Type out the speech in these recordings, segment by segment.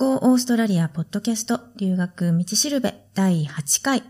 Go オーストラリアポッドキャスト留学道しるべ第8回。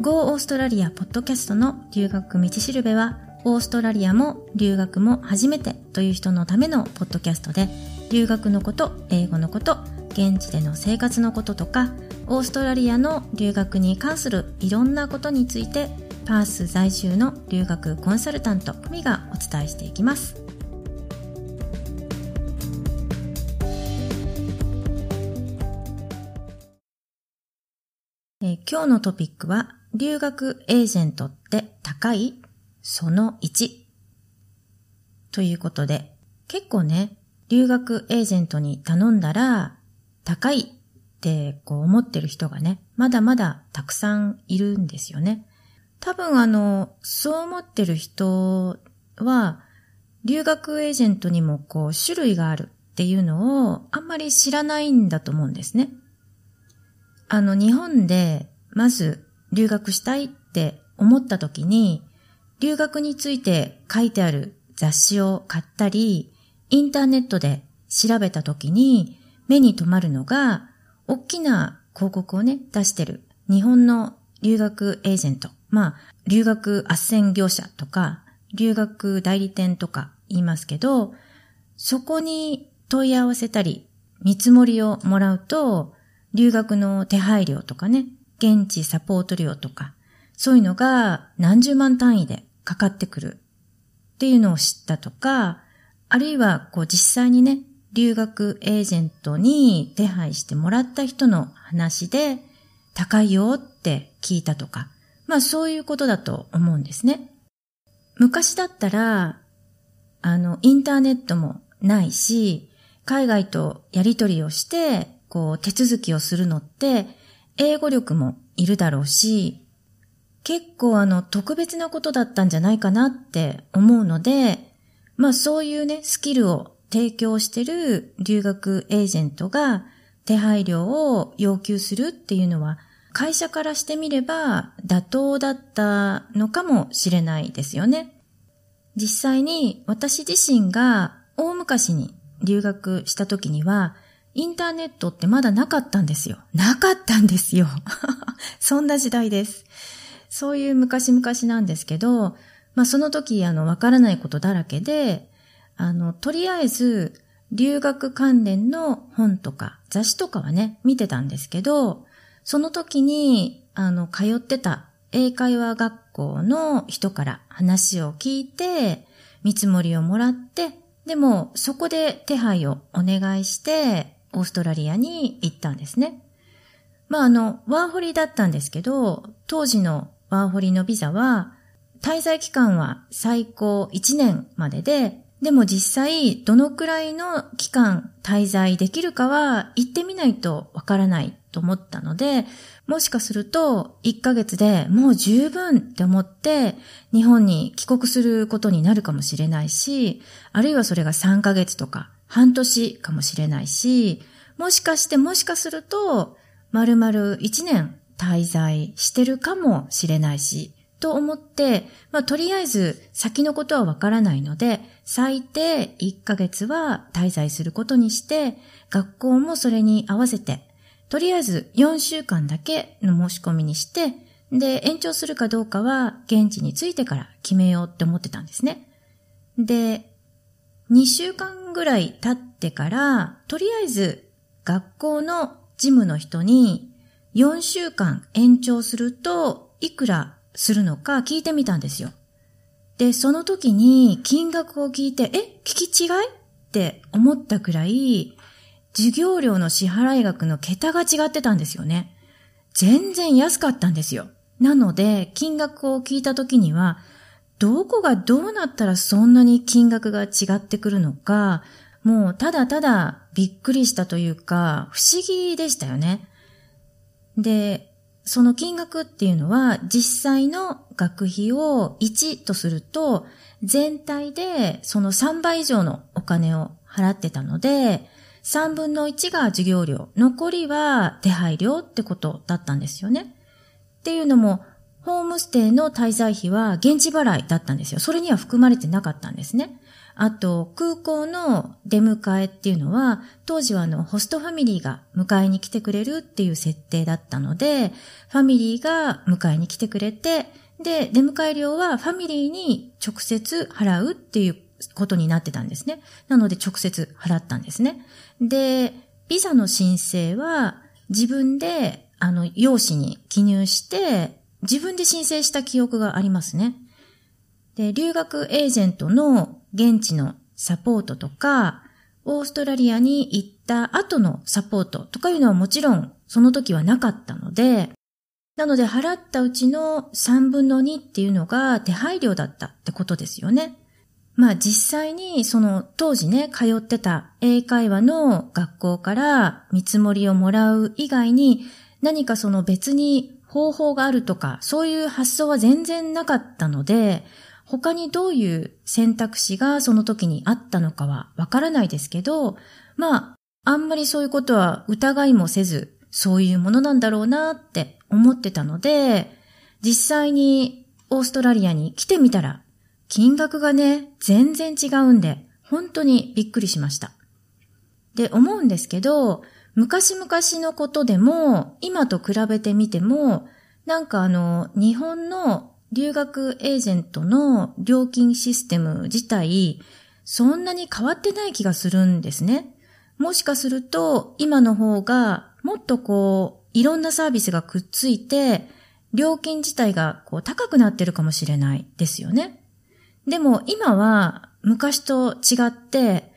Go オーストラリアポッドキャストの留学道しるべは、オーストラリアも留学も初めてという人のためのポッドキャストで、留学のこと、英語のこと、現地での生活のこととか、オーストラリアの留学に関するいろんなことについてパース在住の留学コンサルタント久美がお伝えしていきます。え、今日のトピックは留学エージェントって高い？その1ということで結構ね留学エージェントに頼んだら高いってこう思ってる人がね、まだまだたくさんいるんですよね。多分あの、そう思ってる人は、留学エージェントにもこう種類があるっていうのをあんまり知らないんだと思うんですね。あの、日本でまず留学したいって思った時に、留学について書いてある雑誌を買ったり、インターネットで調べた時に目に留まるのが、大きな広告をね、出してる日本の留学エージェント。まあ、留学斡旋業者とか、留学代理店とか言いますけど、そこに問い合わせたり、見積もりをもらうと、留学の手配料とかね、現地サポート料とか、そういうのが何十万単位でかかってくるっていうのを知ったとか、あるいはこう実際にね、留学エージェントに手配してもらった人の話で、高いよって聞いたとか、まあそういうことだと思うんですね。昔だったら、あの、インターネットもないし、海外とやりとりをして、こう、手続きをするのって、英語力もいるだろうし、結構あの、特別なことだったんじゃないかなって思うので、まあそういうね、スキルを提供してる留学エージェントが手配料を要求するっていうのは会社からしてみれば妥当だったのかもしれないですよね。実際に私自身が大昔に留学した時にはインターネットってまだなかったんですよ。なかったんですよ。そんな時代です。そういう昔々なんですけど、まあその時あのわからないことだらけで、あの、とりあえず、留学関連の本とか雑誌とかはね、見てたんですけど、その時に、あの、通ってた英会話学校の人から話を聞いて、見積もりをもらって、でも、そこで手配をお願いして、オーストラリアに行ったんですね。まあ、あの、ワーホリだったんですけど、当時のワーホリのビザは、滞在期間は最高1年までで、でも実際、どのくらいの期間滞在できるかは行ってみないとわからないと思ったので、もしかすると1ヶ月でもう十分って思って日本に帰国することになるかもしれないし、あるいはそれが3ヶ月とか半年かもしれないし、もしかしてもしかすると丸々1年滞在してるかもしれないし、と思って、まあ、とりあえず先のことはわからないので、最低1ヶ月は滞在することにして、学校もそれに合わせて、とりあえず4週間だけの申し込みにして、で、延長するかどうかは現地に着いてから決めようって思ってたんですね。で、2週間ぐらい経ってから、とりあえず学校の事務の人に4週間延長するといくらするのか聞いてみたんですよ。で、その時に金額を聞いて、え、聞き違い？って思ったくらい、授業料の支払額の桁が違ってたんですよね。全然安かったんですよ。なので、金額を聞いた時には、どこがどうなったらそんなに金額が違ってくるのか、もうただただびっくりしたというか、不思議でしたよね。で、その金額っていうのは実際の学費を1とすると全体でその3倍以上のお金を払ってたので3分の1が授業料、残りは手配料ってことだったんですよね。っていうのもホームステイの滞在費は現地払いだったんですよ。それには含まれてなかったんですね。あと、空港の出迎えっていうのは、当時はあの、ホストファミリーが迎えに来てくれるっていう設定だったので、ファミリーが迎えに来てくれて、で、出迎え料はファミリーに直接払うっていうことになってたんですね。なので直接払ったんですね。で、ビザの申請は自分で、あの、用紙に記入して、自分で申請した記憶がありますね。で、留学エージェントの現地のサポートとか、オーストラリアに行った後のサポートとかいうのはもちろんその時はなかったので、なので払ったうちの3分の2っていうのが手配料だったってことですよね。まあ実際にその当時ね、通ってた英会話の学校から見積もりをもらう以外に何かその別に方法があるとか、そういう発想は全然なかったので、他にどういう選択肢がその時にあったのかはわからないですけど、まあ、あんまりそういうことは疑いもせず、そういうものなんだろうなって思ってたので、実際にオーストラリアに来てみたら、金額がね、全然違うんで、本当にびっくりしました。で、思うんですけど、昔々のことでも、今と比べてみても、なんかあの、日本の留学エージェントの料金システム自体、そんなに変わってない気がするんですね。もしかすると、今の方が、もっとこう、いろんなサービスがくっついて、料金自体がこう高くなってるかもしれないですよね。でも今は昔と違って、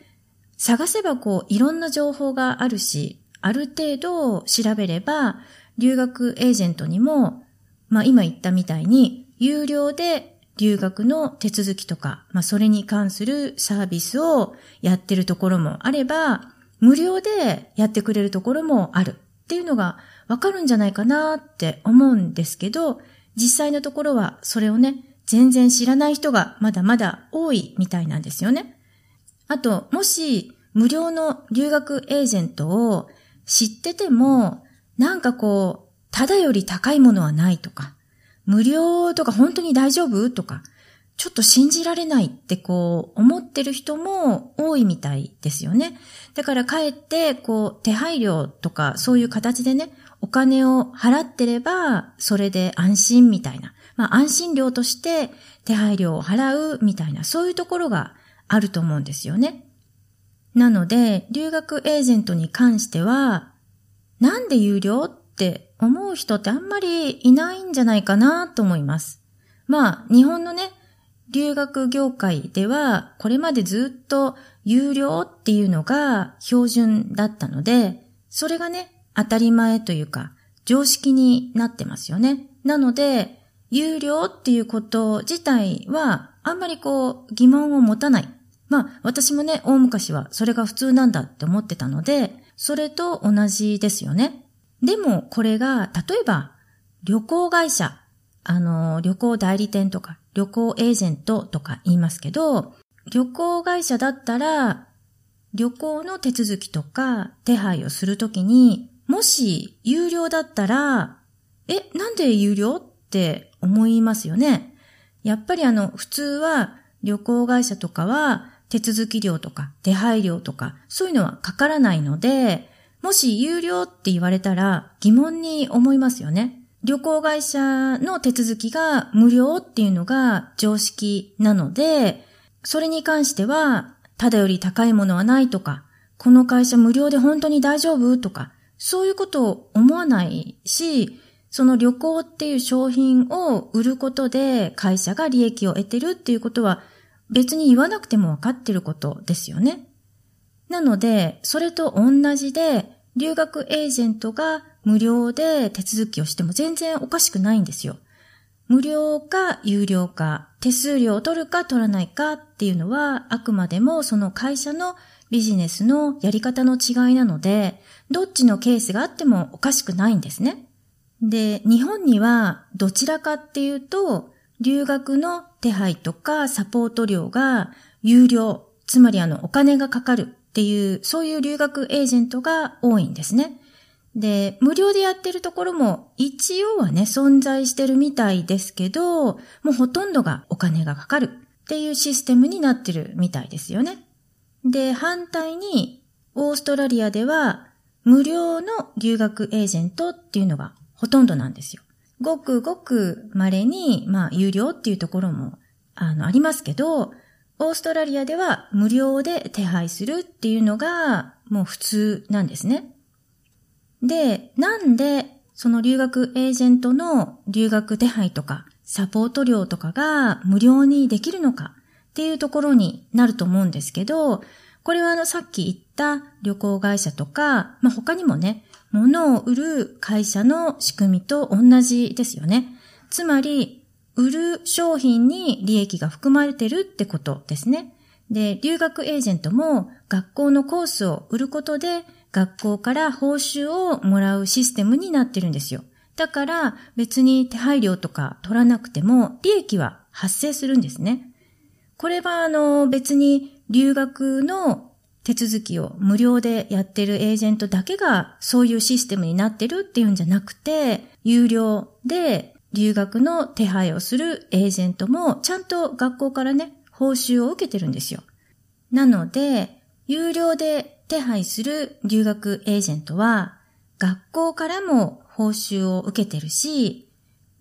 探せばこういろんな情報があるし、ある程度調べれば、留学エージェントにも、まあ今言ったみたいに、有料で留学の手続きとか、まあそれに関するサービスをやってるところもあれば、無料でやってくれるところもある。っていうのがわかるんじゃないかなって思うんですけど、実際のところはそれをね、全然知らない人がまだまだ多いみたいなんですよね。あと、もし無料の留学エージェントを知ってても、なんかこう、ただより高いものはないとか、無料とか本当に大丈夫とか、ちょっと信じられないってこう思ってる人も多いみたいですよね。だからかえってこう手配料とかそういう形でね、お金を払ってればそれで安心みたいな。まあ安心料として手配料を払うみたいなそういうところがあると思うんですよね。なので留学エージェントに関してはなんで有料って思う人ってあんまりいないんじゃないかなと思います。まあ、日本のね、留学業界では、これまでずっと有料っていうのが標準だったので、それがね、当たり前というか、常識になってますよね。なので、有料っていうこと自体は、あんまりこう、疑問を持たない。まあ、私もね、大昔はそれが普通なんだって思ってたので、それと同じですよね。でもこれが、例えば旅行会社、あの、旅行代理店とか旅行エージェントとか言いますけど、旅行会社だったら、旅行の手続きとか手配をするときに、もし有料だったら、え、なんで有料？って思いますよね。やっぱりあの、普通は旅行会社とかは手続き料とか手配料とかそういうのはかからないので、もし有料って言われたら疑問に思いますよね。旅行会社の手続きが無料っていうのが常識なので、それに関しては、ただより高いものはないとか、この会社無料で本当に大丈夫とか、そういうことを思わないし、その旅行っていう商品を売ることで会社が利益を得てるっていうことは別に言わなくてもわかってることですよね。なので、それと同じで、留学エージェントが無料で手続きをしても全然おかしくないんですよ。無料か有料か、手数料を取るか取らないかっていうのは、あくまでもその会社のビジネスのやり方の違いなので、どっちのケースがあってもおかしくないんですね。で、日本にはどちらかっていうと、留学の手配とかサポート料が有料、つまりあのお金がかかるっていう、そういう留学エージェントが多いんですね。で、無料でやってるところも一応はね、存在してるみたいですけど、もうほとんどがお金がかかるっていうシステムになってるみたいですよね。で、反対に、オーストラリアでは無料の留学エージェントっていうのがほとんどなんですよ。ごくごく稀に、まあ、有料っていうところも、あの、ありますけど、オーストラリアでは無料で手配するっていうのがもう普通なんですね。で、なんでその留学エージェントの留学手配とかサポート料とかが無料にできるのかっていうところになると思うんですけど、これはあのさっき言った旅行会社とか、まあ、他にもね、物を売る会社の仕組みと同じですよね。つまり、売る商品に利益が含まれてるってことですね。で、留学エージェントも学校のコースを売ることで学校から報酬をもらうシステムになってるんですよ。だから別に手配料とか取らなくても利益は発生するんですね。これはあの別に留学の手続きを無料でやってるエージェントだけがそういうシステムになってるっていうんじゃなくて、有料で留学の手配をするエージェントもちゃんと学校からね、報酬を受けてるんですよ。なので、有料で手配する留学エージェントは、学校からも報酬を受けてるし、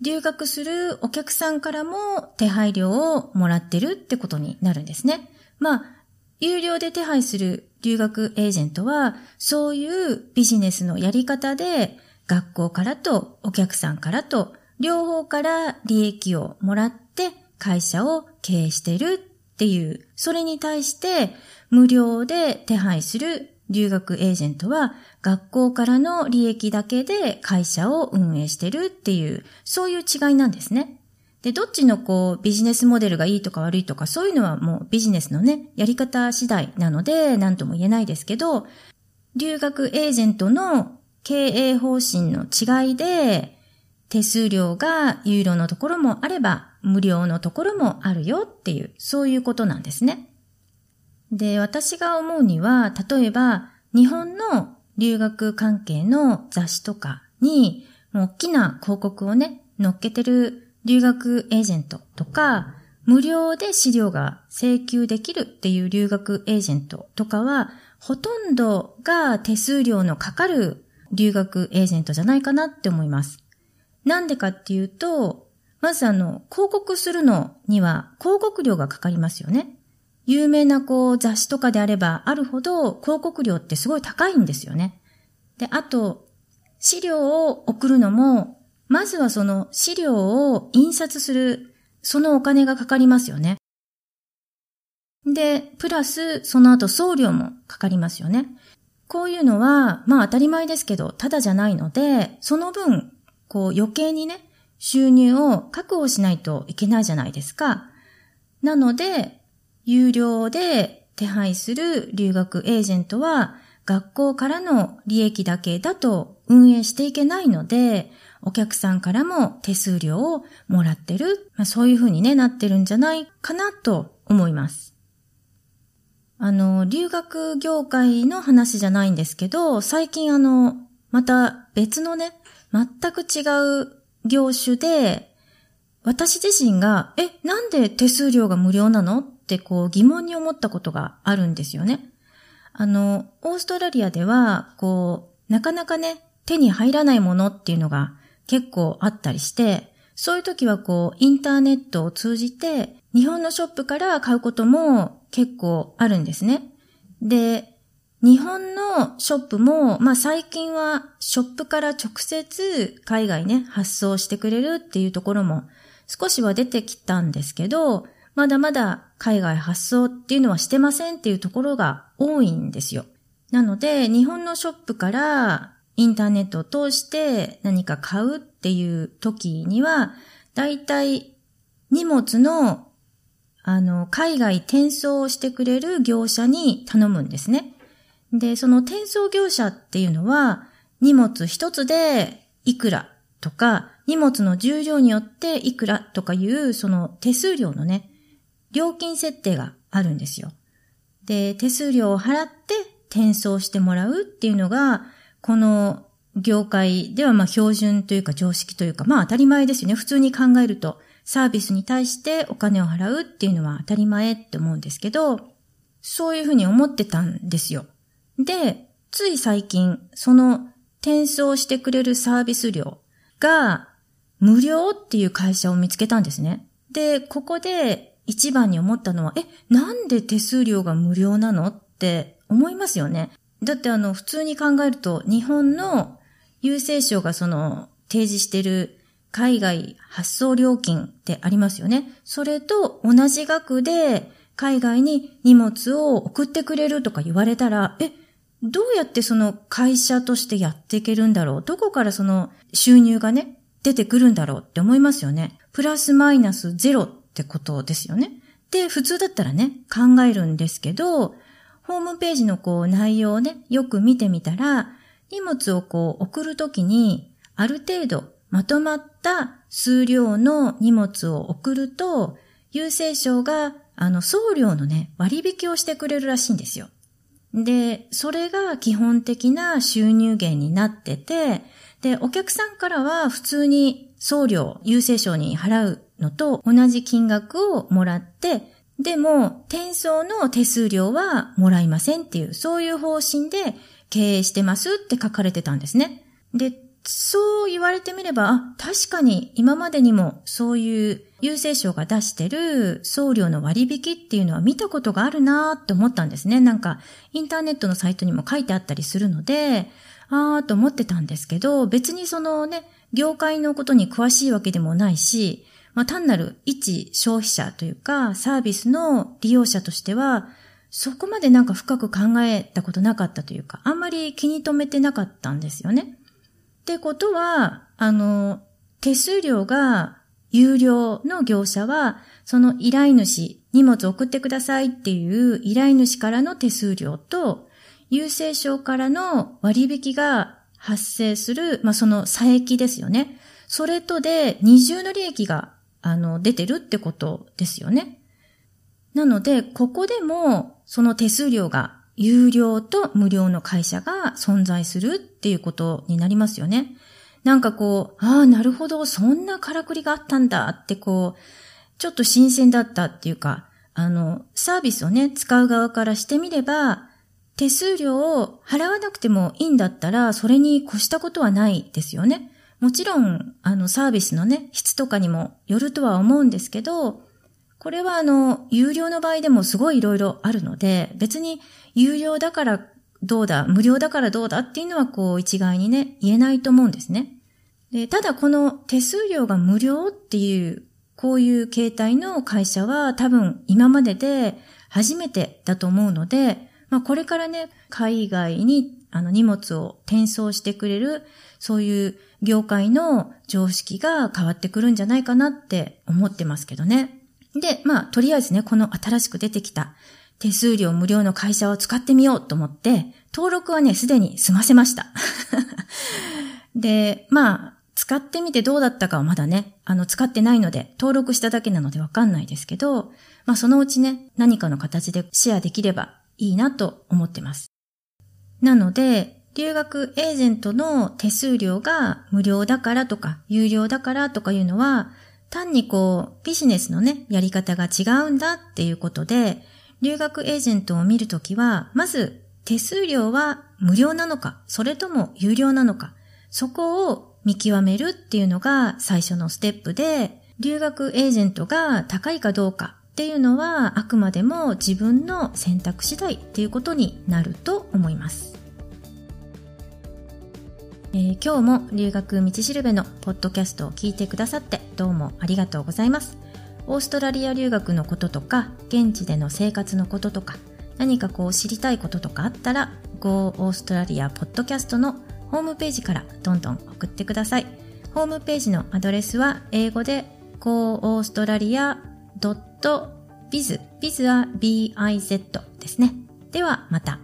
留学するお客さんからも手配料をもらってるってことになるんですね。まあ、有料で手配する留学エージェントは、そういうビジネスのやり方で、学校からとお客さんからと、両方から利益をもらって会社を経営してるっていう、それに対して無料で手配する留学エージェントは学校からの利益だけで会社を運営してるっていう、そういう違いなんですね。で、どっちのこうビジネスモデルがいいとか悪いとかそういうのはもうビジネスのね、やり方次第なので何とも言えないですけど、留学エージェントの経営方針の違いで手数料が有料のところもあれば無料のところもあるよっていう、そういうことなんですね。で、私が思うには、例えば、日本の留学関係の雑誌とかに、もう大きな広告をね、載っけてる留学エージェントとか、無料で資料が請求できるっていう留学エージェントとかは、ほとんどが手数料のかかる留学エージェントじゃないかなって思います。なんでかっていうと、まずあの、広告するのには広告料がかかりますよね。有名なこう雑誌とかであればあるほど広告料ってすごい高いんですよね。で、あと、資料を送るのも、まずはその資料を印刷する、そのお金がかかりますよね。で、プラスその後送料もかかりますよね。こういうのは、まあ当たり前ですけど、ただじゃないので、その分、こう余計にね、収入を確保しないといけないじゃないですか。なので、有料で手配する留学エージェントは学校からの利益だけだと運営していけないので、お客さんからも手数料をもらってる、まあ、そういう風にね、なってるんじゃないかなと思います。あの、留学業界の話じゃないんですけど、最近あの、また別のね、全く違う業種で、私自身が、え、なんで手数料が無料なの？ってこう疑問に思ったことがあるんですよね。あの、オーストラリアでは、こう、なかなかね、手に入らないものっていうのが結構あったりして、そういう時はこう、インターネットを通じて、日本のショップから買うことも結構あるんですね。で、日本のショップも、まあ最近はショップから直接海外ね、発送してくれるっていうところも少しは出てきたんですけど、まだまだ海外発送っていうのはしてませんっていうところが多いんですよ。なので、日本のショップからインターネットを通して何か買うっていう時には、だいたい荷物のあの、海外転送してくれる業者に頼むんですね。で、その転送業者っていうのは、荷物一つでいくらとか、荷物の重量によっていくらとかいう、その手数料のね、料金設定があるんですよ。で、手数料を払って転送してもらうっていうのが、この業界ではまあ標準というか常識というか、まあ当たり前ですよね。普通に考えると、サービスに対してお金を払うっていうのは当たり前って思うんですけど、そういうふうに思ってたんですよ。で、つい最近、その転送してくれるサービス料が無料っていう会社を見つけたんですね。で、ここで一番に思ったのは、え、なんで手数料が無料なのって思いますよね。だってあの、普通に考えると、日本の郵政省がその、提示してる海外発送料金ってありますよね。それと同じ額で海外に荷物を送ってくれるとか言われたら、え、どうやってその会社としてやっていけるんだろう？どこからその収入がね、出てくるんだろうって思いますよね。プラスマイナスゼロってことですよね。で、普通だったらね、考えるんですけど、ホームページのこう内容をね、よく見てみたら、荷物をこう送るときに、ある程度まとまった数量の荷物を送ると、郵政省があの送料のね、割引をしてくれるらしいんですよ。で、それが基本的な収入源になってて、で、お客さんからは普通に送料、郵政省に払うのと同じ金額をもらって、でも、転送の手数料はもらいませんっていう、そういう方針で経営してますって書かれてたんですね。で、そう言われてみれば、あ、確かに今までにもそういう郵政省が出してる送料の割引っていうのは見たことがあるなーって思ったんですね。なんか、インターネットのサイトにも書いてあったりするので、あーと思ってたんですけど、別にそのね、業界のことに詳しいわけでもないし、まあ単なる一消費者というか、サービスの利用者としては、そこまでなんか深く考えたことなかったというか、あんまり気に留めてなかったんですよね。ってことは、あの、手数料が有料の業者は、その依頼主、荷物送ってくださいっていう依頼主からの手数料と、郵政省からの割引が発生する、まあ、その差益ですよね。それとで二重の利益が、あの、出てるってことですよね。なので、ここでも、その手数料が有料と無料の会社が存在するっていうことになりますよね。なんかこう、ああ、なるほど、そんなからくりがあったんだってこう、ちょっと新鮮だったっていうか、あの、サービスをね、使う側からしてみれば、手数料を払わなくてもいいんだったら、それに越したことはないですよね。もちろん、あの、サービスのね、質とかにもよるとは思うんですけど、これはあの、有料の場合でもすごい色々あるので、別に有料だからどうだ、無料だからどうだっていうのはこう一概にね、言えないと思うんですね。で、ただこの手数料が無料っていう、こういう形態の会社は多分今までで初めてだと思うので、まあこれからね、海外にあの荷物を転送してくれる、そういう業界の常識が変わってくるんじゃないかなって思ってますけどね。で、まあとりあえずね、この新しく出てきた手数料無料の会社を使ってみようと思って、登録はね、すでに済ませました。で、まあ、使ってみてどうだったかはまだね、あの、使ってないので、登録しただけなのでわかんないですけど、まあそのうちね、何かの形でシェアできればいいなと思ってます。なので、留学エージェントの手数料が無料だからとか、有料だからとかいうのは、単にこう、ビジネスのね、やり方が違うんだっていうことで、留学エージェントを見るときは、まず手数料は無料なのか、それとも有料なのか、そこを見極めるっていうのが最初のステップで、留学エージェントが高いかどうかっていうのはあくまでも自分の選択次第っていうことになると思います。えー、今日も留学道しるべのポッドキャストを聞いてくださってどうもありがとうございます。オーストラリア留学のこととか、現地での生活のこととか、何かこう知りたいこととかあったら、Go オーストラリアポッドキャストのホームページからどんどん送ってください。ホームページのアドレスは英語で goaustralia.com とビズビズは b i z ですね。ではまた。